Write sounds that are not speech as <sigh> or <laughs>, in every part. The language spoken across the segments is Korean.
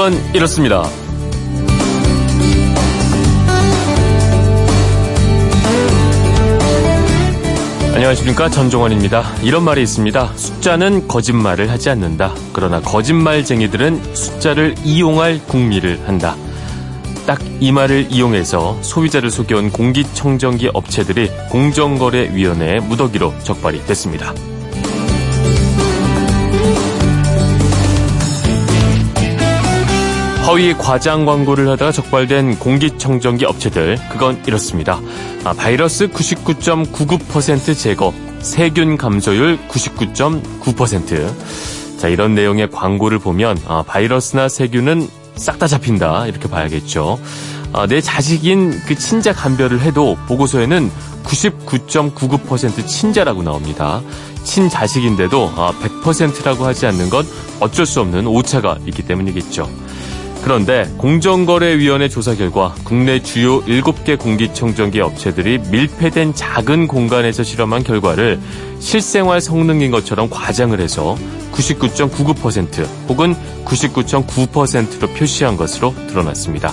그건 이렇습니다. 안녕하십니까 전종원입니다. 이런 말이 있습니다. 숫자는 거짓말을 하지 않는다. 그러나 거짓말쟁이들은 숫자를 이용할 궁리를 한다. 딱 이 말을 이용해서 소비자를 속여온 공기청정기 업체들이 공정거래위원회의 무더기로 적발이 됐습니다. 허위 과장 광고를 하다가 적발된 공기청정기 업체들 그건 이렇습니다. 아, 바이러스 99.99% 제거, 세균 감소율 99.9%. 자 이런 내용의 광고를 보면 아, 바이러스나 세균은 싹 다 잡힌다 이렇게 봐야겠죠. 아, 내 자식인 그 친자 감별을 해도 보고서에는 99.99% 친자라고 나옵니다. 친자식인데도 100%라고 하지 않는 건 어쩔 수 없는 오차가 있기 때문이겠죠. 그런데 공정거래위원회 조사 결과 국내 주요 7개 공기청정기 업체들이 밀폐된 작은 공간에서 실험한 결과를 실생활 성능인 것처럼 과장을 해서 99.99% 혹은 99.9%로 표시한 것으로 드러났습니다.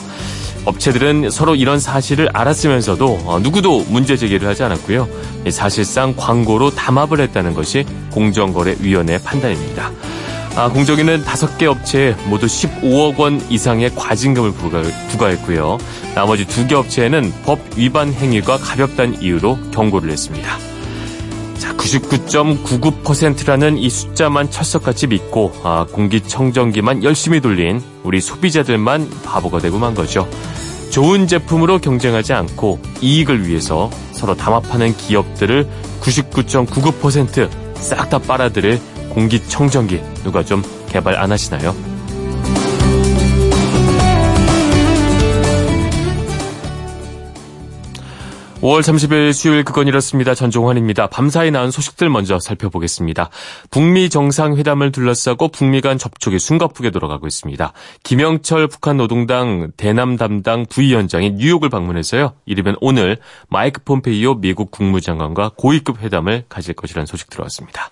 업체들은 서로 이런 사실을 알았으면서도 어, 누구도 문제 제기를 하지 않았고요. 사실상 광고로 담합을 했다는 것이 공정거래위원회의 판단입니다. 아, 공정위는 5개 업체에 모두 15억 원 이상의 과징금을 부과, 했고요 나머지 2개 업체에는 법 위반 행위가 가볍다는 이유로 경고를 했습니다. 자, 99.99%라는 이 숫자만 철석같이 믿고 아, 공기청정기만 열심히 돌린 우리 소비자들만 바보가 되고 만 거죠. 좋은 제품으로 경쟁하지 않고 이익을 위해서 서로 담합하는 기업들을 99.99%싹 다 빨아들일 공기청정기 누가 좀 개발 안 하시나요? 5월 30일 수요일 그건 이렇습니다. 전종환입니다. 밤사이 나온 소식들 먼저 살펴보겠습니다. 북미 정상회담을 둘러싸고 북미 간 접촉이 숨가쁘게 돌아가고 있습니다. 김영철 북한 노동당 대남 담당 부위원장이 뉴욕을 방문해서요. 이르면 오늘 마이크 폼페이오 미국 국무장관과 고위급 회담을 가질 것이라는 소식 들어왔습니다.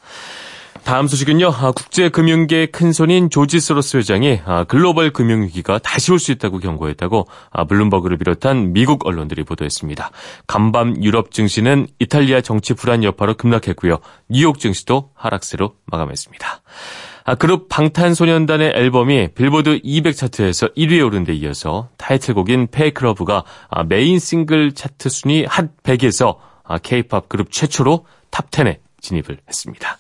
다음 소식은요. 아, 국제금융계 큰손인 조지 소로스 회장이 아, 글로벌 금융위기가 다시 올 수 있다고 경고했다고 아, 블룸버그를 비롯한 미국 언론들이 보도했습니다. 간밤 유럽 증시는 이탈리아 정치 불안 여파로 급락했고요. 뉴욕 증시도 하락세로 마감했습니다. 그룹 방탄소년단의 앨범이 빌보드 200 차트에서 1위에 오른 데 이어서 타이틀곡인 Fake Love가 메인 싱글 차트 순위 핫 100에서 K-팝 그룹 최초로 top 10에 진입을 했습니다.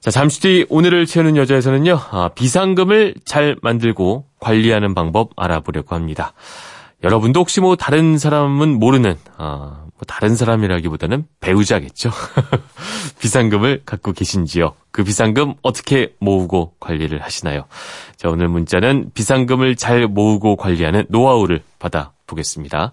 자, 잠시 뒤 오늘을 채우는 여자에서는요, 아, 비상금을 잘 만들고 관리하는 방법 알아보려고 합니다. 여러분도 혹시 뭐 다른 사람은 모르는, 아, 뭐 다른 사람이라기보다는 배우자겠죠. <laughs> 비상금을 갖고 계신지요? 그 비상금 어떻게 모으고 관리를 하시나요? 자, 오늘 문자는 비상금을 잘 모으고 관리하는 노하우를 받아 보겠습니다.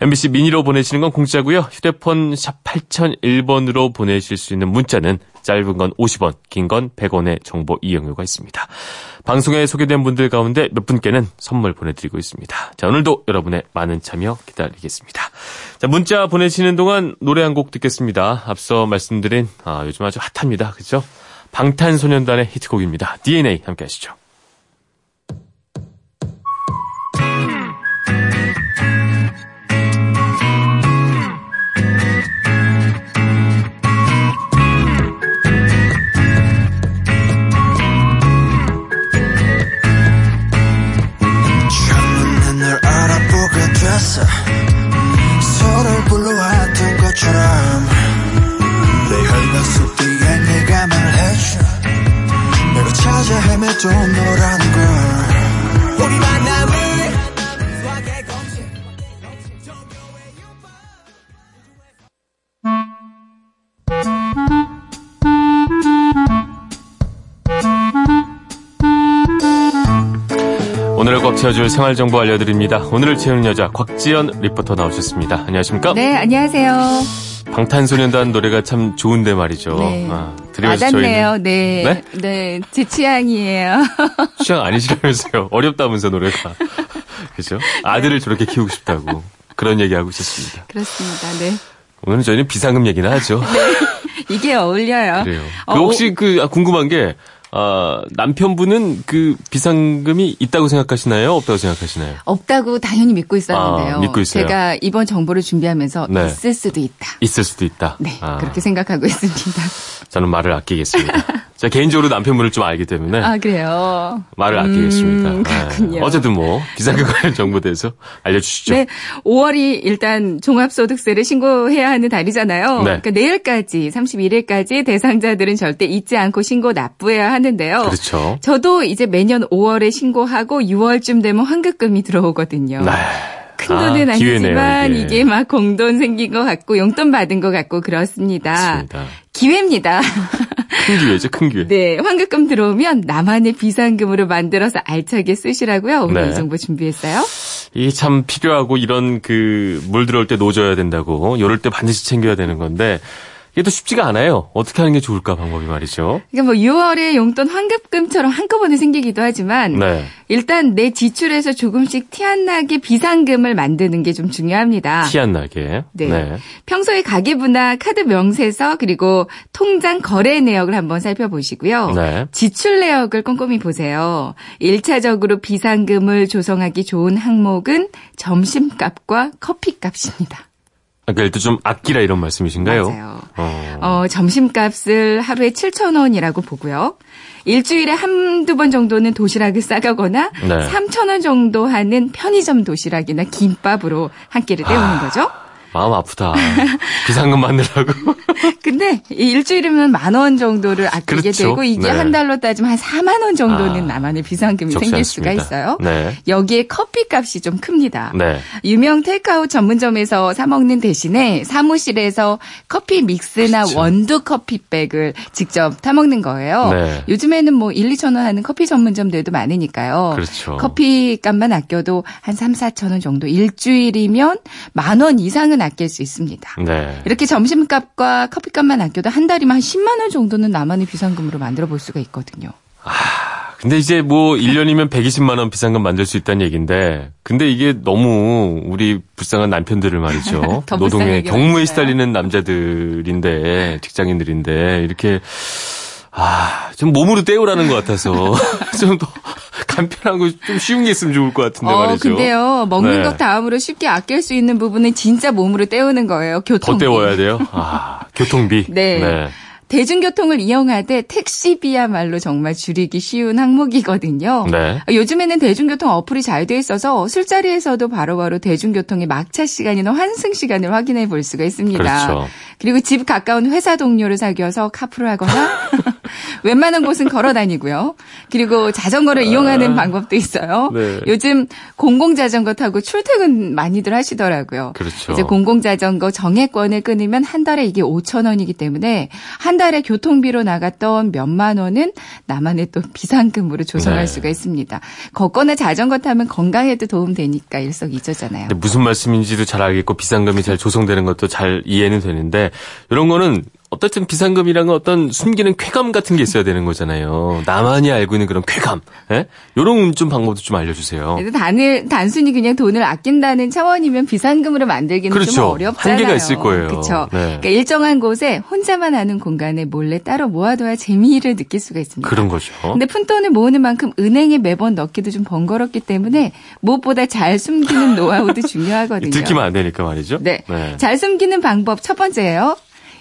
MBC 미니로 보내시는 건 공짜고요. 휴대폰 샵 8001번으로 보내실 수 있는 문자는 짧은 건 50원, 긴 건 100원의 정보 이용료가 있습니다. 방송에 소개된 분들 가운데 몇 분께는 선물 보내드리고 있습니다. 자, 오늘도 여러분의 많은 참여 기다리겠습니다. 자, 문자 보내시는 동안 노래 한 곡 듣겠습니다. 앞서 말씀드린, 아, 요즘 아주 핫합니다. 그죠? 방탄소년단의 히트곡입니다. DNA 함께 하시죠. 채워줄 생활정보 알려드립니다. 오늘을 채우는 여자 곽지연 리포터 나오셨습니다. 안녕하십니까? 네, 안녕하세요. 방탄소년단 노래가 참 좋은데 말이죠. 네. 아, 와닿네요. 네. 네. 네. 제 취향이에요. <laughs> 취향 아니시라면서요. 어렵다면서 노래가. 그죠? 아들을 저렇게 키우고 싶다고. 그런 얘기 하고 있었습니다. 그렇습니다. 네. 오늘은 저희는 비상금 얘기나 하죠. 네. 이게 어울려요. 그래요. 그 어, 혹시 그 아, 궁금한 게 어, 남편분은 그 비상금이 있다고 생각하시나요? 없다고 생각하시나요? 없다고 당연히 믿고 있었는데요. 아, 믿고 있어요. 제가 이번 정보를 준비하면서 네. 있을 수도 있다. 있을 수도 있다. 네, 아, 그렇게 생각하고 <laughs> 있습니다. 저는 말을 아끼겠습니다. <laughs> 제가 개인적으로 남편분을 좀 알기 때문에 아, 그래요? 말을 아끼겠습니다. 음, 그렇군요. 네. 어쨌든 뭐 비상금 관련 정보에 대해서 알려주시죠. 네, 5월이 일단 종합소득세를 신고해야 하는 달이잖아요. 네. 그러니까 내일까지 31일까지 대상자들은 절대 잊지 않고 신고 납부해야 하는데요. 그렇죠. 저도 이제 매년 5월에 신고하고 6월쯤 되면 환급금이 들어오거든요. 네. 큰 아, 돈은 기회네요, 아니지만 이게. 이게. 막 공돈 생긴 것 같고 용돈 받은 것 같고 그렇습니다. 맞습니다. 기회입니다. <laughs> 큰 기회죠, 큰 기회. 네, 환급금 들어오면 나만의 비상금으로 만들어서 알차게 쓰시라고요. 오늘 네. 이 정보 준비했어요. 이게 참 필요하고 이런 그 물 들어올 때 노져야 된다고 요럴 때 반드시 챙겨야 되는 건데 이게 또 쉽지가 않아요. 어떻게 하는 게 좋을까 방법이 말이죠. 그러니까 뭐 6월에 용돈 환급금처럼 한꺼번에 생기기도 하지만 네. 일단 내 지출에서 조금씩 티 안 나게 비상금을 만드는 게 좀 중요합니다. 티 안 나게. 네. 평소에 가계부나 카드 명세서 그리고 통장 거래 내역을 한번 살펴보시고요. 네. 지출 내역을 꼼꼼히 보세요. 1차적으로 비상금을 조성하기 좋은 항목은 점심값과 커피값입니다. 그러니까 일단 좀 아끼라 이런 말씀이신가요? 맞아요. 어. 어, 점심값을 하루에 7,000원이라고 보고요. 일주일에 한두 번 정도는 도시락을 싸가거나 네. 3,000원 정도 하는 편의점 도시락이나 김밥으로 한 끼를 때우는 아. 거죠. 마음 아프다. 비상금 만들라고. <laughs> 근데 이 일주일이면 만 원 정도를 아끼게 그렇죠. 되고 이게 네. 한 달로 따지면 한 4만 원 정도는 아, 나만의 비상금이 생길. 수가 있어요. 네. 여기에 커피 값이 좀 큽니다. 네. 유명 테이크아웃 전문점에서 사 먹는 대신에 사무실에서 커피 믹스나 그렇죠. 원두 커피백을 직접 타 먹는 거예요. 네. 요즘에는 뭐 1, 2천 원 하는 커피 전문점들도 많으니까요. 그렇죠. 커피 값만 아껴도 한 3, 4천 원 정도 일주일이면 만 원 이상은 아낄 수 있습니다. 네. 이렇게 점심값과 커피값만 아껴도 한 달이면 한 10만 원 정도는 나만의 비상금으로 만들어 볼 수가 있거든요. 근데 이제 뭐 1년이면 120만 원 비상금 만들 수 있다는 얘기인데 근데 이게 너무 우리 불쌍한 남편들을 말이죠. <laughs> 더 노동에 경무에. 시달리는 남자들인데 직장인들인데 이렇게 아, 좀 몸으로 때우라는 것 같아서 <laughs> 좀 더 간편하고 좀 쉬운 게 있으면 좋을 것 같은데 어, 말이죠. 근데요, 먹는 네. 것 다음으로 쉽게 아낄 수 있는 부분은 진짜 몸으로 때우는 거예요. 더 교통비. 때워야 돼요. 아, 교통비. <laughs> 네. 대중교통을 이용하되 택시비야말로 정말 줄이기 쉬운 항목이거든요. 네. 요즘에는 대중교통 어플이 잘 돼 있어서 술자리에서도 바로바로 대중교통의 막차 시간이나 환승 시간을 확인해 볼 수가 있습니다. 그렇죠. 그리고 집 가까운 회사 동료를 사귀어서 카풀을 하거나 <laughs> 웬만한 곳은 걸어 다니고요. 그리고 자전거를 이용하는 방법도 있어요. 아. 네. 요즘 공공 자전거 타고 출퇴근 많이들 하시더라고요. 그렇죠. 이제 공공 자전거 정액권을 끊으면 한 달에 이게 5천 원이기 때문에 한 달에 교통비로 나갔던 몇만 원은 나만의 또 비상금으로 조성할 네. 수가 있습니다. 걷거나 자전거 타면 건강에도 도움 되니까 일석이조잖아요. 무슨 말씀인지도 잘 알겠고 비상금이 잘 조성되는 것도 잘 이해는 되는데 이런 거는 어쨌든 비상금이란 건 어떤 숨기는 쾌감 같은 게 있어야 되는 거잖아요. 나만이 알고 있는 그런 쾌감. 예? 이런 좀 방법도 좀 알려주세요. 그래도 단을, 단순히 그냥 돈을 아낀다는 차원이면 비상금으로 만들기는 좀 그렇죠. 어렵잖아요. 한계가 있을 거예요. 그렇죠. 네. 그러니까 일정한 곳에 혼자만 하는 공간에 몰래 따로 모아둬야 재미를 느낄 수가 있습니다. 그런 거죠. 근데 푼돈을 모으는 만큼 은행에 매번 넣기도 좀 번거롭기 때문에 무엇보다 잘 숨기는 노하우도 <laughs> 중요하거든요. 들키면 안 되니까 말이죠. 네. 잘 숨기는 방법 첫 번째예요.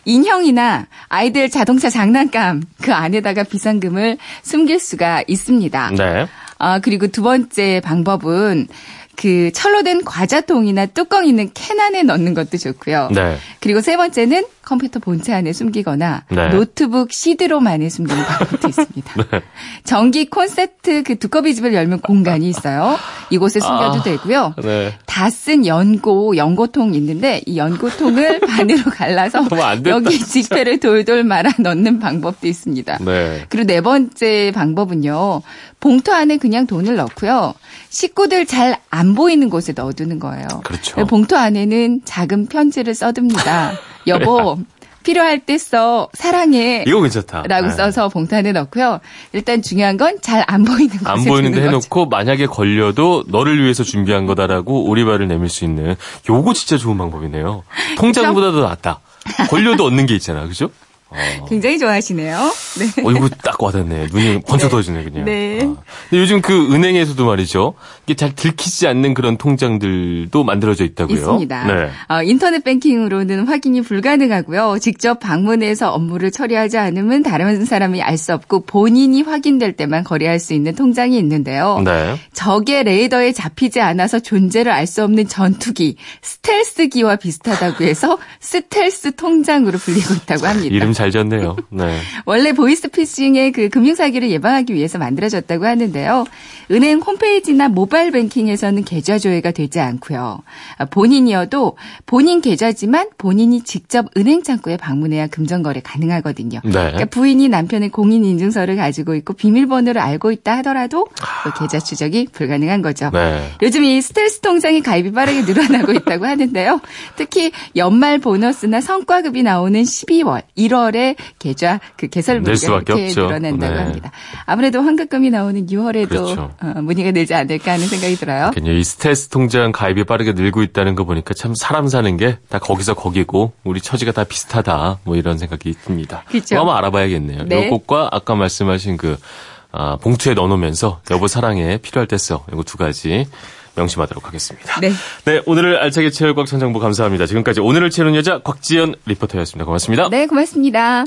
인형이나 아이들 자동차 장난감 그 안에다가 비상금을 숨길 수가 있습니다. 네. 아, 그리고 두 번째 방법은 그 철로 된 과자통이나 뚜껑 있는 캔 안에 넣는 것도 좋고요. 네. 그리고 세 번째는 컴퓨터 본체 안에 숨기거나 네. 노트북 CD로만에 숨기는 방법도 있습니다. <laughs> 전기 콘센트 그 두꺼비 집을 열면 공간이 있어요. 이곳에 숨겨도 아, 되고요. 네. 다쓴 연고, 연고통 있는데 이 연고통을 <laughs> 반으로 갈라서 됐다, 여기 지폐를 돌돌 말아 넣는 방법도 있습니다. 네. 그리고 네 번째 방법은요. 봉투 안에 그냥 돈을 넣고요. 식구들 잘 안 보이는 곳에 넣어두는 거예요. 그렇죠. 봉투 안에는 작은 편지를 써둡니다. 여보, 필요할 때 써. 사랑해. 이거 괜찮다. 라고 네. 써서 봉투 안에 넣고요. 일단 중요한 건 잘 안 보이는 곳에 안 보이는데 두는 거죠. 해놓고 만약에 걸려도 너를 위해서 준비한 거다라고 오리발을 내밀 수 있는 요거 진짜 좋은 방법이네요. 통장보다도 낫다. <laughs> 걸려도 얻는 게 있잖아, 그죠? 어. 굉장히 좋아하시네요. 네. 어, 이거 딱 와닿네. 눈이 <laughs> 번쩍 떠지네, 그냥. 네. 아. 근데 요즘 그 은행에서도 말이죠. 이게 잘 들키지 않는 그런 통장들도 만들어져 있다고요. 있습니다. 네. 어, 인터넷 뱅킹으로는 확인이 불가능하고요. 직접 방문해서 업무를 처리하지 않으면 다른 사람이 알 수 없고 본인이 확인될 때만 거래할 수 있는 통장이 있는데요. 네. 적의 레이더에 잡히지 않아서 존재를 알 수 없는 전투기, 스텔스기와 비슷하다고 해서 <laughs> 스텔스 통장으로 불리고 있다고 합니다. 이름 잘 지었네요. 네. <laughs> 원래 보이스피싱의 그 금융 사기를 예방하기 위해서 만들어졌다고 하는데요. 은행 홈페이지나 모바일 뱅킹에서는 계좌 조회가 되지 않고요. 본인이어도 본인 계좌지만 본인이 직접 은행 창구에 방문해야 금전 거래 가능하거든요. 네. 그러니까 부인이 남편의 공인 인증서를 가지고 있고 비밀번호를 알고 있다 하더라도 그 계좌 추적이 불가능한 거죠. 네. 요즘 이 스텔스 통장이 가입이 빠르게 늘어나고 있다고 하는데요. 특히 연말 보너스나 성과급이 나오는 12월, 1월 에 계좌 그 개설 문의가 이렇게 늘어난다고 네. 합니다. 아무래도 환급금이 나오는 6월에도 그렇죠. 어, 문의가 늘지 않을까 하는 생각이 들어요. 이 스텔스 통장 가입이 빠르게 늘고 있다는 거 보니까 참 사람 사는 게 다 거기서 거기고 우리 처지가 다 비슷하다 뭐 이런 생각이 듭니다. 그렇죠. 한번 알아봐야겠네요. 네. 이것과 아까 말씀하신 그 아, 봉투에 넣어놓으면서 여보 사랑해 필요할 때 써. 이거 두 가지 명심하도록 하겠습니다. 네. 네, 오늘을 알차게 채울 곽천정부 감사합니다. 지금까지 오늘을 채우는 여자 곽지연 리포터였습니다. 고맙습니다. 네, 고맙습니다.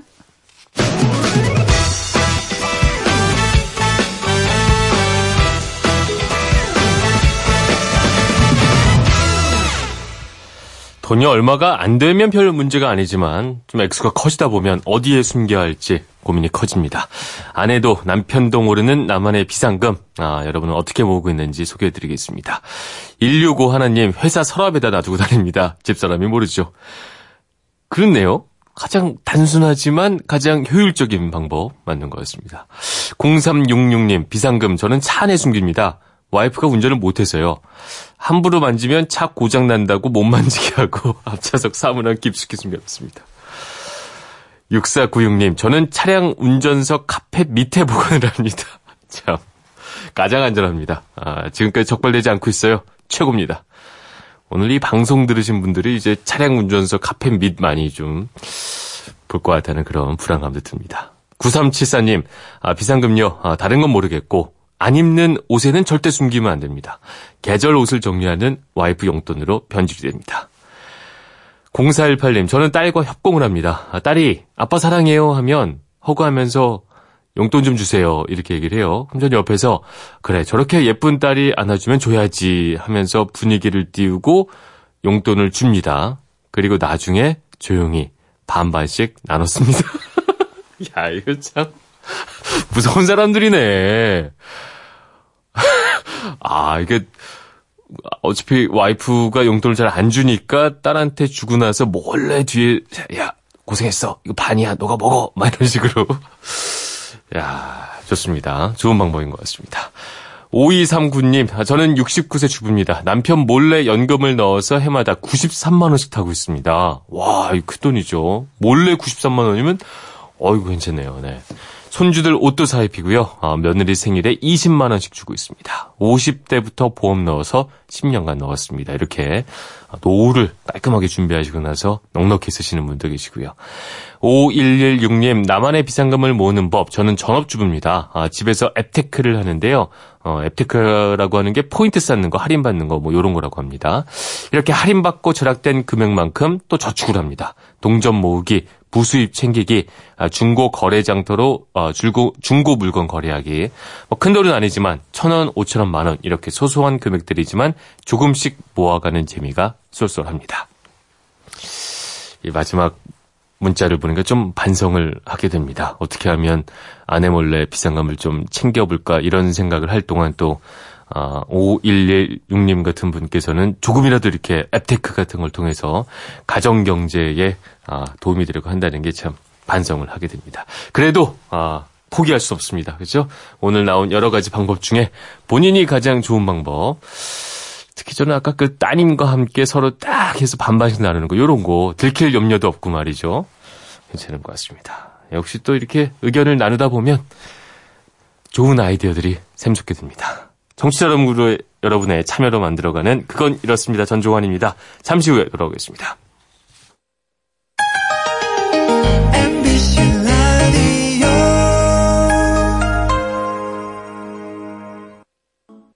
돈이 얼마가 안 되면 별 문제가 아니지만 좀 액수가 커지다 보면 어디에 숨겨야 할지 고민이 커집니다. 아내도 남편도 모르는 나만의 비상금. 아, 여러분은 어떻게 모으고 있는지 소개해 드리겠습니다. 165 하나님 회사 서랍에다 놔두고 다닙니다. 집사람이 모르죠. 그렇네요. 가장 단순하지만 가장 효율적인 방법 맞는 거였습니다. 0366님 비상금 저는 차 안에 숨깁니다. 와이프가 운전을 못해서요. 함부로 만지면 차 고장 난다고 못 만지게 하고 <laughs> 앞차석 사문안 깊숙이 숨겼습니다. 6496님, 저는 차량 운전석 카펫 밑에 보관을 합니다. <laughs> 참, 가장 안전합니다. 아, 지금까지 적발되지 않고 있어요. 최고입니다. 오늘 이 방송 들으신 분들이 이제 차량 운전석 카펫 밑 많이 좀 볼 것 같다는 그런 불안감도 듭니다. 9374님, 아, 비상금요, 아, 다른 건 모르겠고, 안 입는 옷에는 절대 숨기면 안 됩니다. 계절 옷을 정리하는 와이프 용돈으로 변질이 됩니다. 0418님, 저는 딸과 협공을 합니다. 아, 딸이 아빠 사랑해요 하면 허구하면서 용돈 좀 주세요. 이렇게 얘기를 해요. 그럼 전 옆에서 그래 저렇게 예쁜 딸이 안아주면 줘야지 하면서 분위기를 띄우고 용돈을 줍니다. 그리고 나중에 조용히 반반씩 나눴습니다. <laughs> 야 이거 참 <laughs> 무서운 사람들이네. <laughs> 아 이게 어차피 와이프가 용돈을 잘 안 주니까 딸한테 주고 나서 몰래 뒤에 야 고생했어. 이거 반이야. 너가 먹어. <laughs> 막 이런 식으로. 야 좋습니다. 좋은 방법인 것 같습니다. 5239님 저는 69세 주부입니다. 남편 몰래 연금을 넣어서 해마다 93만 원씩 타고 있습니다. 와 이거 큰 돈이죠. 몰래 93만 원이면 어이구 괜찮네요. 네 손주들 옷도 사 입히고요. 어, 며느리 생일에 20만 원씩 주고 있습니다. 50대부터 보험 넣어서 10년간 넣었습니다. 이렇게 노후를 깔끔하게 준비하시고 나서 넉넉히 쓰시는 분도 계시고요. 5116님, 나만의 비상금을 모으는 법. 저는 전업주부입니다. 아, 집에서 앱테크를 하는데요. 어, 앱테크라고 하는 게 포인트 쌓는 거, 할인받는 거, 뭐, 요런 거라고 합니다. 이렇게 할인받고 절약된 금액만큼 또 저축을 합니다. 동전 모으기, 부수입 챙기기, 아, 중고 거래 장터로 어, 중고, 중고 물건 거래하기. 뭐 큰 돈은 아니지만 천 원, 오천 원, 만 원 이렇게 소소한 금액들이지만 조금씩 모아가는 재미가 쏠쏠합니다. 이 마지막 문자를 보니까 좀 반성을 하게 됩니다. 어떻게 하면 아내 몰래 비상금을 좀 챙겨볼까 이런 생각을 할 동안 또 아, 5116님 같은 분께서는 조금이라도 이렇게 앱테크 같은 걸 통해서 가정 경제에 아, 도움이 되려고 한다는 게 참 반성을 하게 됩니다. 그래도 아, 포기할 수 없습니다. 그렇죠? 오늘 나온 여러 가지 방법 중에 본인이 가장 좋은 방법 특히 저는 아까 그 따님과 함께 서로 딱 해서 반반씩 나누는 거 요런 거 들킬 염려도 없고 말이죠. 괜찮은 것 같습니다. 역시 또 이렇게 의견을 나누다 보면 좋은 아이디어들이 샘솟게 됩니다. 정치자 여러분의 참여로 만들어가는 그건 이렇습니다. 전종환입니다. 잠시 후에 돌아오겠습니다.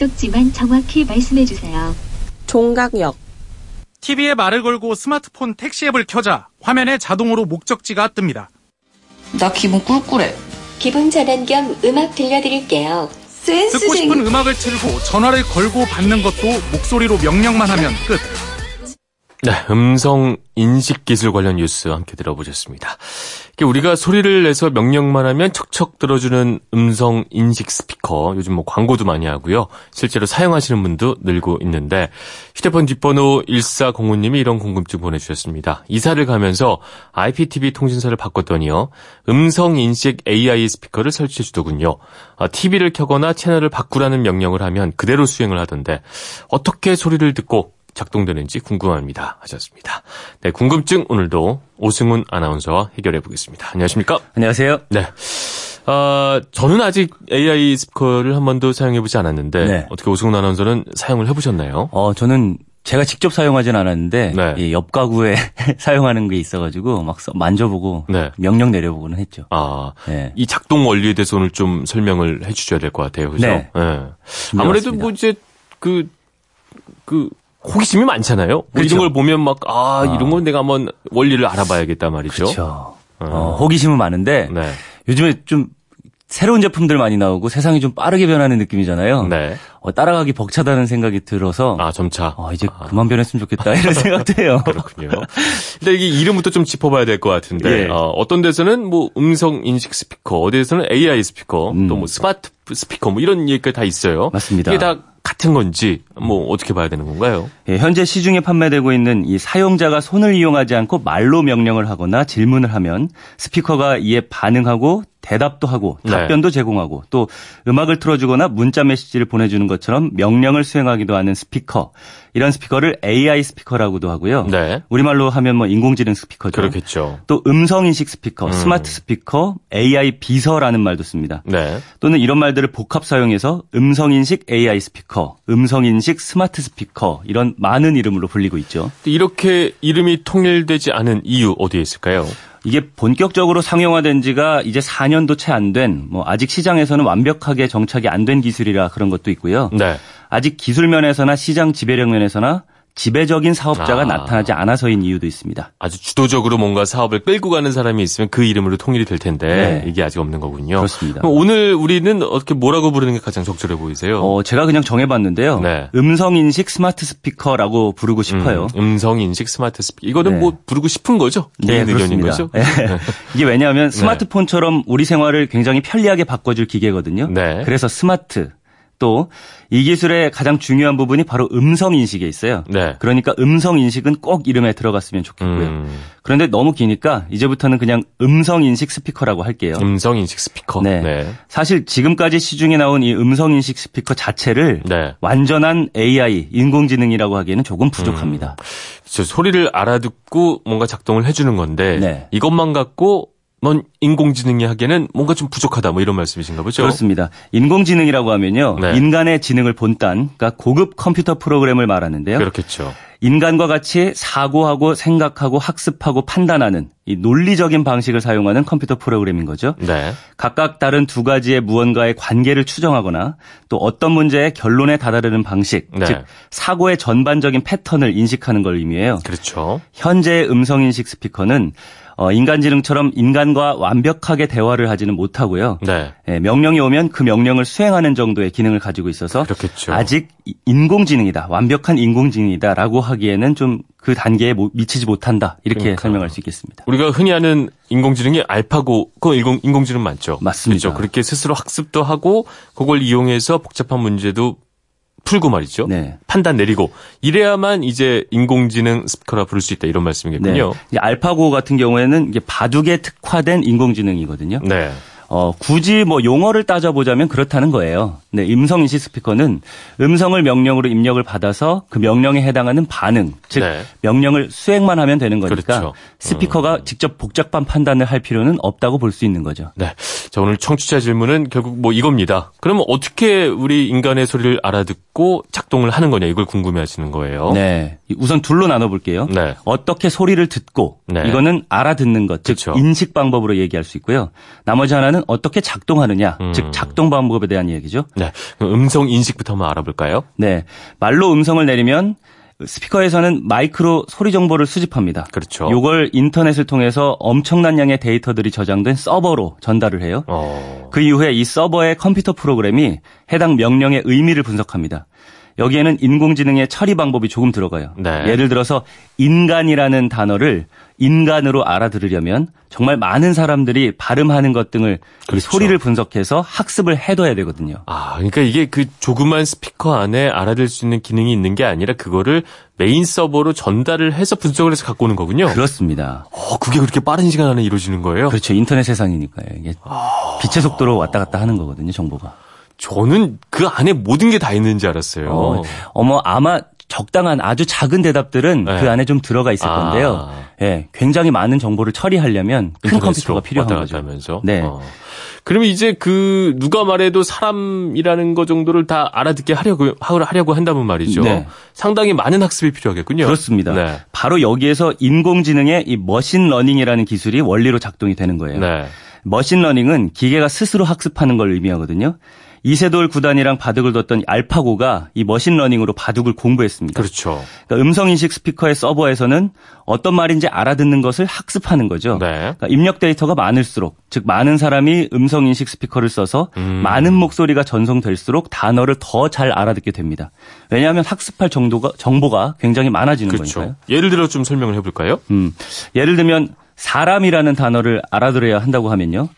똑지만 정확히 말씀해 주세요. 종각역. TV에 말을 걸고 스마트폰 택시 앱을 켜자 화면에 자동으로 목적지가 뜹니다. 나 기분 꿀꿀해. 기분 전환 겸 음악 들려드릴게요. 듣고 싶은 음악을 틀고 전화를 걸고 받는 것도 목소리로 명령만 하면 끝. 네, 음성 인식 기술 관련 뉴스 함께 들어보셨습니다. 우리가 소리를 내서 명령만 하면 척척 들어주는 음성 인식 스피커 요즘 뭐 광고도 많이 하고요. 실제로 사용하시는 분도 늘고 있는데 휴대폰 뒷번호 1405님이 이런 궁금증 보내주셨습니다. 이사를 가면서 IPTV 통신사를 바꿨더니요. 음성 인식 AI 스피커를 설치해 주더군요. TV를 아, 켜거나 채널을 바꾸라는 명령을 하면 그대로 수행을 하던데 어떻게 소리를 듣고 작동되는지 궁금합니다. 하셨습니다. 네, 궁금증 오늘도 오승훈 아나운서와 해결해 보겠습니다. 안녕하십니까? 안녕하세요. 네. 아, 저는 아직 AI 스피커를 한 번도 사용해 보지 않았는데 네. 어떻게 오승훈 아나운서는 사용을 해 보셨나요? 어, 저는 제가 직접 사용하진 않았는데 네. 예, 옆 가구에 <laughs> 사용하는 게 있어가지고 막 만져보고 네. 명령 내려보고는 했죠. 아, 네. 이 작동 원리에 대해서 오늘 좀 설명을 해주셔야 될 것 같아요, 그죠? 네. 네. 아무래도 뭐 이제 그그 그 호기심이 많잖아요. 뭐 그렇죠. 이런 걸 보면 막, 아, 아, 이런 건 내가 한번 원리를 알아봐야겠다 말이죠. 그렇죠. 어. 어, 호기심은 많은데, 네. 요즘에 좀 새로운 제품들 많이 나오고 세상이 좀 빠르게 변하는 느낌이잖아요. 네. 어, 따라가기 벅차다는 생각이 들어서 아 점차 어, 이제 아. 그만 변했으면 좋겠다 이런 <laughs> 생각도 해요. 그렇군요. 근데 이게 이름부터 좀 짚어봐야 될 것 같은데 예. 어, 떤 데서는 뭐 음성 인식 스피커, 어디에서는 AI 스피커, 음. 또뭐 스마트 스피커 뭐 이런 얘기가 다 있어요. 맞습니다. 이게 다 같은 건지 뭐 어떻게 봐야 되는 건가요? 예, 현재 시중에 판매되고 있는 이 사용자가 손을 이용하지 않고 말로 명령을 하거나 질문을 하면 스피커가 이에 반응하고 대답도 하고 네. 답변도 네. 제공하고 또 음악을 틀어주거나 문자 메시지를 보내주는 것처럼 명령을 수행하기도 하는 스피커. 이런 스피커를 AI 스피커라고도 하고요. 네. 우리말로 하면 뭐 인공지능 스피커죠. 그렇겠죠. 또 음성 인식 스피커, 음. 스마트 스피커, AI 비서라는 말도 씁니다. 네. 또는 이런 말들을 복합 사용해서 음성 인식 AI 스피커, 음성 인식 스마트 스피커 이런 많은 이름으로 불리고 있죠. 이렇게 이름이 통일되지 않은 이유 어디에 있을까요? 이게 본격적으로 상용화된 지가 이제 4년도 채 안 된, 뭐, 아직 시장에서는 완벽하게 정착이 안 된 기술이라 그런 것도 있고요. 네. 아직 기술 면에서나 시장 지배력 면에서나 지배적인 사업자가 아. 나타나지 않아서인 이유도 있습니다. 아주 주도적으로 뭔가 사업을 끌고 가는 사람이 있으면 그 이름으로 통일이 될 텐데 네. 이게 아직 없는 거군요. 그렇습니다. 오늘 우리는 어떻게 뭐라고 부르는 게 가장 적절해 보이세요? 어, 제가 그냥 정해봤는데요. 네. 음성 인식 스마트 스피커라고 부르고 싶어요. 음성 인식 스마트 스피커 이거는 네. 뭐 부르고 싶은 거죠? 개인 네, 의견인 거죠? 네. <laughs> 이게 왜냐하면 네. 스마트폰처럼 우리 생활을 굉장히 편리하게 바꿔줄 기계거든요. 네. 그래서 스마트 또 이 기술의 가장 중요한 부분이 바로 음성 인식에 있어요. 네. 그러니까 음성 인식은 꼭 이름에 들어갔으면 좋겠고요. 음. 그런데 너무 기니까 이제부터는 그냥 음성 인식 스피커라고 할게요. 음성 인식 스피커. 네. 네. 사실 지금까지 시중에 나온 이 음성 인식 스피커 자체를 네. 완전한 AI 인공지능이라고 하기에는 조금 부족합니다. 음. 소리를 알아듣고 뭔가 작동을 해주는 건데 네. 이것만 갖고 넌 인공지능이 하기에는 뭔가 좀 부족하다 뭐 이런 말씀이신가 보죠? 그렇습니다. 인공지능이라고 하면요. 네. 인간의 지능을 본딴 그러니까 고급 컴퓨터 프로그램을 말하는데요. 그렇겠죠. 인간과 같이 사고하고 생각하고 학습하고 판단하는 이 논리적인 방식을 사용하는 컴퓨터 프로그램인 거죠. 네. 각각 다른 두 가지의 무언가의 관계를 추정하거나 또 어떤 문제의 결론에 다다르는 방식, 네. 즉 사고의 전반적인 패턴을 인식하는 걸 의미해요. 그렇죠. 현재의 음성 인식 스피커는 어, 인간지능처럼 인간과 완벽하게 대화를 하지는 못하고요. 네. 예, 명령이 오면 그 명령을 수행하는 정도의 기능을 가지고 있어서 그렇겠죠. 아직 인공지능이다, 완벽한 인공지능이다라고 하기에는 좀 그 단계에 미치지 못한다 이렇게 그러니까. 설명할 수 있겠습니다. 우리가 흔히 아는 인공지능이 알파고 그 인공 인공지능 맞죠? 맞습니다. 그렇죠? 그렇게 스스로 학습도 하고 그걸 이용해서 복잡한 문제도 풀고 말이죠. 네. 판단 내리고 이래야만 이제 인공지능 스피커라 부를 수 있다 이런 말씀이겠군요. 네. 알파고 같은 경우에는 이게 바둑에 특화된 인공지능이거든요. 네. 어, 굳이 뭐 용어를 따져보자면 그렇다는 거예요. 네, 음성 인식 스피커는 음성을 명령으로 입력을 받아서 그 명령에 해당하는 반응, 즉 네. 명령을 수행만 하면 되는 거니까 그렇죠. 스피커가 직접 복잡한 판단을 할 필요는 없다고 볼 수 있는 거죠. 네. 자, 오늘 청취자 질문은 결국 뭐 이겁니다. 그러면 어떻게 우리 인간의 소리를 알아듣고 작동을 하는 거냐 이걸 궁금해 하시는 거예요. 네. 우선 둘로 나눠볼게요. 네. 어떻게 소리를 듣고 네. 이거는 알아듣는 것, 즉 그쵸. 인식 방법으로 얘기할 수 있고요. 나머지 하나는 어떻게 작동하느냐, 음. 즉 작동 방법에 대한 얘기죠. 네. 음성 인식부터 한번 알아볼까요? 네. 말로 음성을 내리면 스피커에서는 마이크로 소리 정보를 수집합니다. 그렇죠. 요걸 인터넷을 통해서 엄청난 양의 데이터들이 저장된 서버로 전달을 해요. 어. 그 이후에 이 서버의 컴퓨터 프로그램이 해당 명령의 의미를 분석합니다. 여기에는 인공지능의 처리 방법이 조금 들어가요. 네. 예를 들어서 인간이라는 단어를 인간으로 알아들으려면 정말 많은 사람들이 발음하는 것 등을 이 그렇죠. 소리를 분석해서 학습을 해둬야 되거든요. 아, 그러니까 이게 그 조그만 스피커 안에 알아들 수 있는 기능이 있는 게 아니라 그거를 메인 서버로 전달을 해서 분석을 해서 갖고 오는 거군요. 그렇습니다. 어, 그게 그렇게 빠른 시간 안에 이루어지는 거예요? 그렇죠. 인터넷 세상이니까요. 이게 빛의 속도로 왔다 갔다 하는 거거든요, 정보가. 저는 그 안에 모든 게 다 있는지 알았어요. 어, 어머 아마 적당한 아주 작은 대답들은 네. 그 안에 좀 들어가 있을 아. 건데요. 예, 굉장히 많은 정보를 처리하려면 큰 컴퓨터가 필요한 거죠. 하면서. 네. 어. 그러면 이제 그 누가 말해도 사람이라는 거 정도를 다 알아듣게 하려고 하려고 한다면 말이죠. 네. 상당히 많은 학습이 필요하겠군요. 그렇습니다. 네. 바로 여기에서 인공지능의 이 machine learning이라는 기술이 원리로 작동이 되는 거예요. 네. machine learning은 기계가 스스로 학습하는 걸 의미하거든요. 이세돌 구단이랑 바둑을 뒀던 이 알파고가 이 머신러닝으로 바둑을 공부했습니다. 그렇죠. 그러니까 음성인식 스피커의 서버에서는 어떤 말인지 알아듣는 것을 학습하는 거죠. 네. 그러니까 입력 데이터가 많을수록, 즉 많은 사람이 음성인식 스피커를 써서 음. 많은 목소리가 전송될수록 단어를 더 잘 알아듣게 됩니다. 왜냐하면 학습할 정도가 정보가 굉장히 많아지는 그렇죠. 거니까요. 예를 들어 좀 설명을 해볼까요? 음, 예를 들면 사람이라는 단어를 알아들어야 한다고 하면요.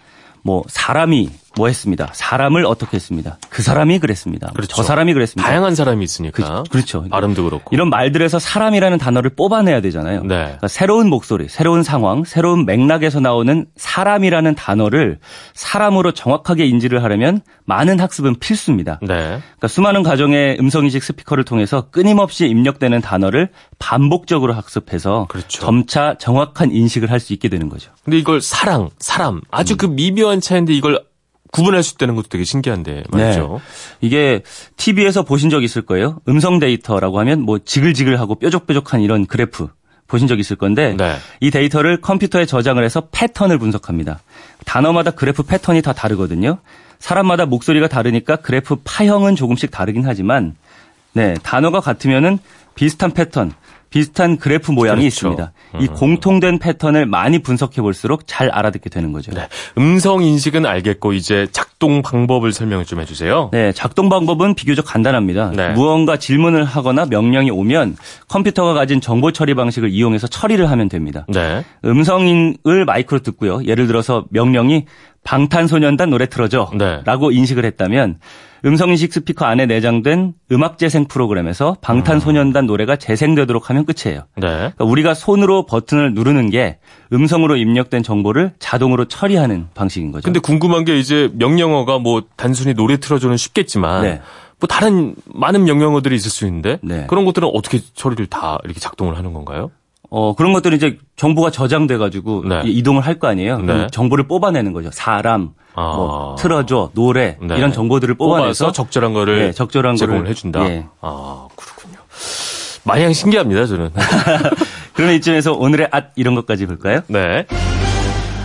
뭐 사람이 뭐 했습니다. 사람을 어떻게 했습니다. 그 사람이 그랬습니다. 그렇죠. 저 사람이 그랬습니다. 다양한 사람이 있으니까. 그, 그렇죠. 발음도 그렇고. 이런 말들에서 사람이라는 단어를 뽑아내야 되잖아요. 네. 그러니까 새로운 목소리, 새로운 상황, 새로운 맥락에서 나오는 사람이라는 단어를 사람으로 정확하게 인지를 하려면 많은 학습은 필수입니다. 네. 그러니까 수많은 가정의 음성인식 스피커를 통해서 끊임없이 입력되는 단어를 반복적으로 학습해서 그렇죠. 점차 정확한 인식을 할 수 있게 되는 거죠. 근데 이걸 사랑, 사람 음. 아주 그 미묘한 차이인데 이걸 구분할 수 있다는 것도 되게 신기한데 말이죠. 이게 TV에서 보신 적 있을 거예요. 음성 데이터라고 하면 뭐 지글지글하고 뾰족뾰족한 이런 그래프 보신 적 있을 건데 네. 이 데이터를 컴퓨터에 저장을 해서 패턴을 분석합니다. 단어마다 그래프 패턴이 다 다르거든요. 사람마다 목소리가 다르니까 그래프 파형은 조금씩 다르긴 하지만 네, 단어가 같으면은 비슷한 패턴, 비슷한 그래프 모양이 그렇죠. 있습니다. 이 음. 공통된 패턴을 많이 분석해 볼수록 잘 알아듣게 되는 거죠. 네. 음성 인식은 알겠고 이제 작동 방법을 설명을 좀 해주세요. 네, 작동 방법은 비교적 간단합니다. 네. 무언가 질문을 하거나 명령이 오면 컴퓨터가 가진 정보 처리 방식을 이용해서 처리를 하면 됩니다. 네. 음성을 마이크로 듣고요. 예를 들어서 명령이 방탄소년단 노래 틀어줘 네. 라고 인식을 했다면 음성인식 스피커 안에 내장된 음악 재생 프로그램에서 방탄소년단 노래가 재생되도록 하면 끝이에요. 네. 그러니까 우리가 손으로 버튼을 누르는 게 음성으로 입력된 정보를 자동으로 처리하는 방식인 거죠. 근데 궁금한 게 이제 명령어가 뭐 단순히 노래 틀어줘는 쉽겠지만 네. 뭐 다른 많은 명령어들이 있을 수 있는데 네. 그런 것들은 어떻게 처리를 다 이렇게 작동을 하는 건가요? 어, 그런 것들은 이제 정보가 저장돼가지고 네. 이동을 할 거 아니에요. 네. 정보를 뽑아내는 거죠. 사람, 아. 뭐, 틀어줘, 노래, 네. 이런 정보들을 뽑아내서 뽑아서 적절한 거를 네, 적절한 제공을 거를 해준다. 예. 아 그렇군요. 마냥 신기합니다 저는. <laughs> 그러면 이쯤에서 오늘의 앗 이런 것까지 볼까요? 네.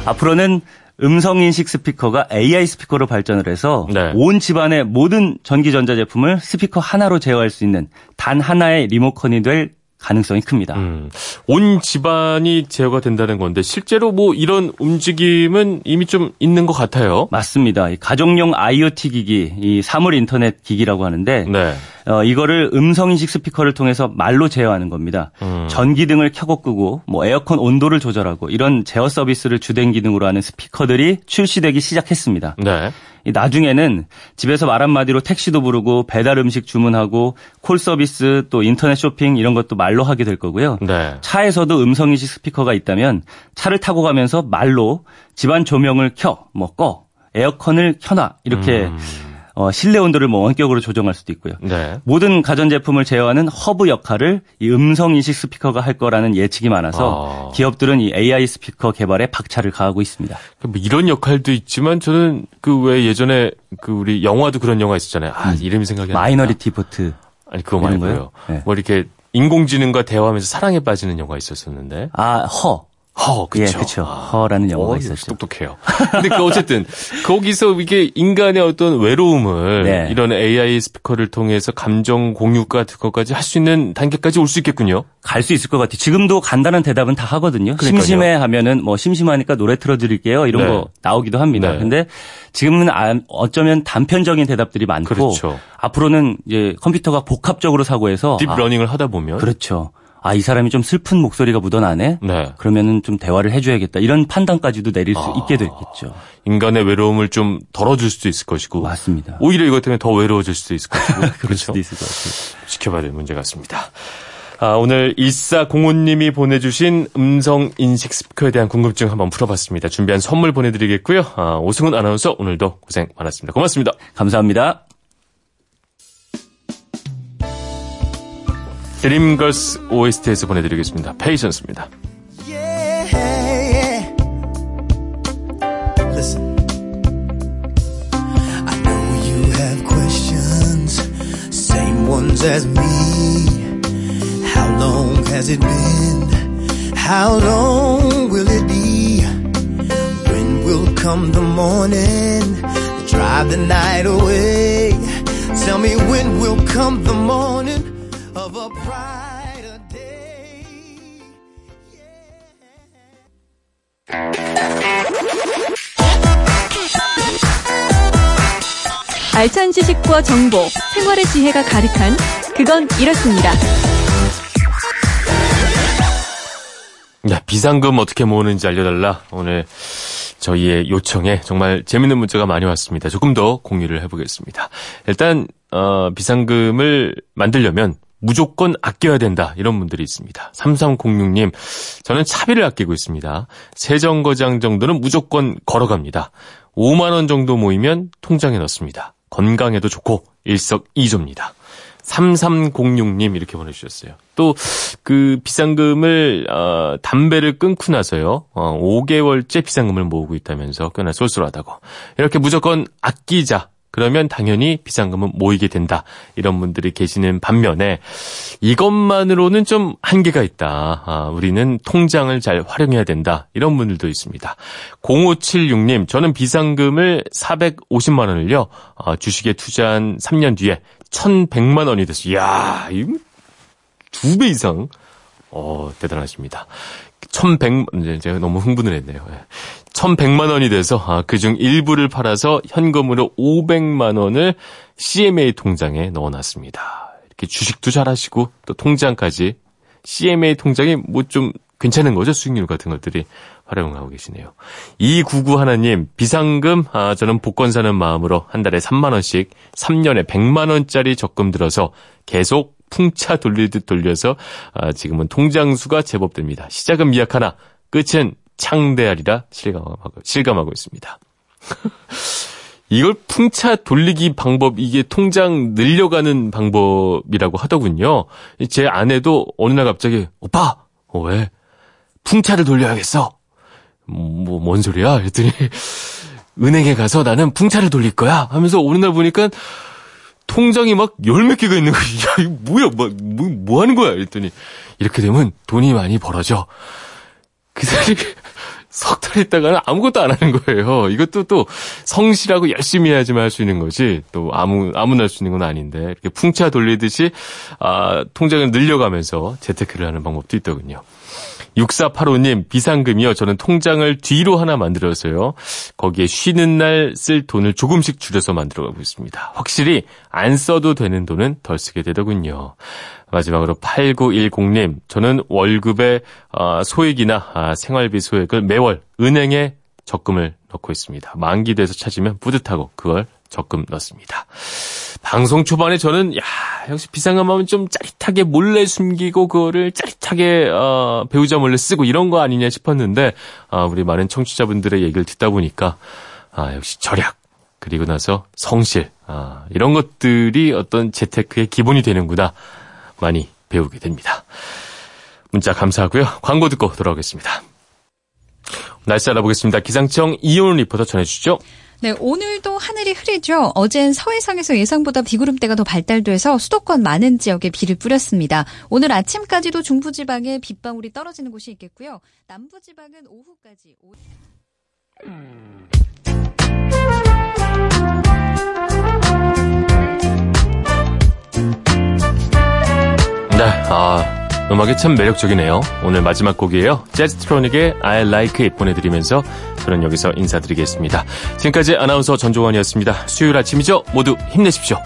앞으로는 음성 인식 스피커가 AI 스피커로 발전을 해서 네. 온 집안의 모든 전기 전자 제품을 스피커 하나로 제어할 수 있는 단 하나의 리모컨이 될 가능성이 큽니다. 음, 온 집안이 제어가 된다는 건데 실제로 뭐 이런 움직임은 이미 좀 있는 것 같아요. 맞습니다. 이 가정용 IoT 기기, 이 사물 인터넷 기기라고 하는데 네. 어, 이거를 음성 인식 스피커를 통해서 말로 제어하는 겁니다. 음. 전기 등을 켜고 끄고 뭐 에어컨 온도를 조절하고 이런 제어 서비스를 주된 기능으로 하는 스피커들이 출시되기 시작했습니다. 네. 이 나중에는 집에서 말 한마디로 택시도 부르고 배달 음식 주문하고 콜 서비스 또 인터넷 쇼핑 이런 것도 말로 하게 될 거고요. 네. 차에서도 음성 인식 스피커가 있다면 차를 타고 가면서 말로 집안 조명을 켜, 뭐 꺼, 에어컨을 켜놔 이렇게 음. 어, 실내 온도를 뭐 원격으로 조정할 수도 있고요. 네. 모든 가전제품을 제어하는 허브 역할을 이 음성 인식 스피커가 할 거라는 예측이 많아서 아. 기업들은 이 AI 스피커 개발에 박차를 가하고 있습니다. 뭐 이런 역할도 있지만 저는 그 왜 예전에 그 우리 영화도 그런 영화 있었잖아요. 아, 이름이 생각이 안 나. Minority Report. 아니 그거 말고요. 네. 뭐 이렇게 인공지능과 대화하면서 사랑에 빠지는 영화 있었었는데. 아, 허. 허, 그쵸. 예, 그쵸. Her라는 영화가 어, 있었죠. 똑똑해요. 근데 그 어쨌든 <laughs> 거기서 이게 인간의 어떤 외로움을 네. 이런 AI 스피커를 통해서 감정 공유 같은 것까지 할 수 있는 단계까지 올 수 있겠군요. 갈 수 있을 것 같아요. 지금도 간단한 대답은 다 하거든요. 그러니까요. 심심해 하면은 뭐 심심하니까 노래 틀어드릴게요. 이런 네. 거 나오기도 합니다. 네. 근데 지금은 아- 어쩌면 단편적인 대답들이 많고 그렇죠. 앞으로는 이제 컴퓨터가 복합적으로 사고해서 deep 아, learning을 하다 보면 그렇죠. 아, 이 사람이 좀 슬픈 목소리가 묻어나네? 네. 그러면은 좀 대화를 해줘야겠다. 이런 판단까지도 내릴 수 아. 있게 되겠죠. 인간의 외로움을 좀 덜어줄 수도 있을 것이고 맞습니다. 오히려 이것 때문에 더 외로워질 수도 있을 것이고 <laughs> 그럴 그렇죠. 수도 있을 것 같아요. 지켜봐야 될 문제 같습니다. 아, 오늘 1405님이 보내주신 음성 인식 스피커에 대한 궁금증 한번 풀어봤습니다. 준비한 선물 보내드리겠고요. 아, 오승훈 아나운서 오늘도 고생 많았습니다. 고맙습니다. 감사합니다. 드림걸스 OST에서 보내드리겠습니다. 페이션스입니다. Yeah. Listen. I know you have questions, same ones as me. How long has it been? How long will it be? When will come the morning? Drive the night away. Tell me when will come the morning 알찬 지식과 정보, 생활의 지혜가 가득한 그건 이렇습니다. 야, 비상금 어떻게 모으는지 알려달라. 오늘 저희의 요청에 정말 재밌는 문자가 많이 왔습니다. 조금 더 공유를 해보겠습니다. 일단 어, 비상금을 만들려면 무조건 아껴야 된다. 이런 분들이 있습니다. 3306님, 저는 차비를 아끼고 있습니다. 세 정거장 정도는 무조건 걸어갑니다. 5만 원 정도 모이면 통장에 넣습니다. 건강에도 좋고 일석이조입니다. 3306님 이렇게 보내주셨어요. 또 그 비상금을 어, 담배를 끊고 나서요. 어, 5개월째 비상금을 모으고 있다면서 꽤나 쏠쏠하다고. 이렇게 무조건 아끼자. 그러면 당연히 비상금은 모이게 된다. 이런 분들이 계시는 반면에 이것만으로는 좀 한계가 있다. 아, 우리는 통장을 잘 활용해야 된다. 이런 분들도 있습니다. 0576님, 저는 비상금을 450만 원을요, 어, 주식에 투자한 3년 뒤에 1100만 원이 됐어요. 이야, 두 배 이상, 어, 대단하십니다. 1100, 이제 제가 너무 흥분을 했네요. 예. 1100만 원이 돼서, 아, 그중 일부를 팔아서 현금으로 500만 원을 CMA 통장에 넣어놨습니다. 이렇게 주식도 잘하시고, 또 통장까지 CMA 통장이 뭐 좀 괜찮은 거죠? 수익률 같은 것들이 활용하고 계시네요. 299 하나님, 비상금, 아, 저는 복권 사는 마음으로 한 달에 3만 원씩 3년에 100만 원짜리 적금 들어서 계속 풍차 돌리듯 돌려서, 아, 지금은 통장 수가 제법 됩니다. 시작은 미약하나, 끝은 창대하리라 실감하고, 실감하고 있습니다. <laughs> 이걸 풍차 돌리기 방법, 이게 통장 늘려가는 방법이라고 하더군요. 제 아내도 어느 날 갑자기, 오빠! 어, 왜? 풍차를 돌려야겠어. 뭐, 뭔 소리야? 그랬더니, <laughs> 은행에 가서 나는 풍차를 돌릴 거야. 하면서 어느 날 보니까, 통장이 막 열 몇 개가 있는 거야. <laughs> 야, 이거 뭐야? 뭐, 뭐, 뭐 하는 거야? 그랬더니, 이렇게 되면 돈이 많이 벌어져. 그 사람이 석 달 있다가는 아무것도 안 하는 거예요. 이것도 또 성실하고 열심히 해야지만 할 수 있는 거지. 또 아무, 아무나 할 수 있는 건 아닌데. 이렇게 풍차 돌리듯이, 아, 통장을 늘려가면서 재테크를 하는 방법도 있더군요. 6485님, 비상금이요. 저는 통장을 뒤로 하나 만들어서요. 거기에 쉬는 날 쓸 돈을 조금씩 줄여서 만들어가고 있습니다. 확실히 안 써도 되는 돈은 덜 쓰게 되더군요. 마지막으로 8910님, 저는 월급에 어, 소액이나 아, 생활비 소액을 매월 은행에 적금을 넣고 있습니다. 만기돼서 찾으면 뿌듯하고 그걸 적금 넣습니다. 방송 초반에 저는 야 역시 비상금 하면 좀 짜릿하게 몰래 숨기고 그거를 짜릿하게 어, 배우자 몰래 쓰고 이런 거 아니냐 싶었는데 아, 우리 많은 청취자분들의 얘기를 듣다 보니까 아, 역시 절약 그리고 나서 성실 아, 이런 것들이 어떤 재테크의 기본이 되는구나. 많이 배우게 됩니다. 문자 감사하고요. 광고 듣고 돌아오겠습니다. 날씨 알아보겠습니다. 기상청 이온 리포터 전해주시죠. 네, 오늘도 하늘이 흐리죠. 어젠 서해상에서 예상보다 비구름대가 더 발달돼서 수도권 많은 지역에 비를 뿌렸습니다. 오늘 아침까지도 중부지방에 빗방울이 떨어지는 곳이 있겠고요. 남부지방은 오후까지. 오... 네, 아, 음악이 참 매력적이네요. 오늘 마지막 곡이에요. 재즈트로닉의 I Like It 보내드리면서 저는 여기서 인사드리겠습니다. 지금까지 아나운서 전종원이었습니다. 수요일 아침이죠? 모두 힘내십시오.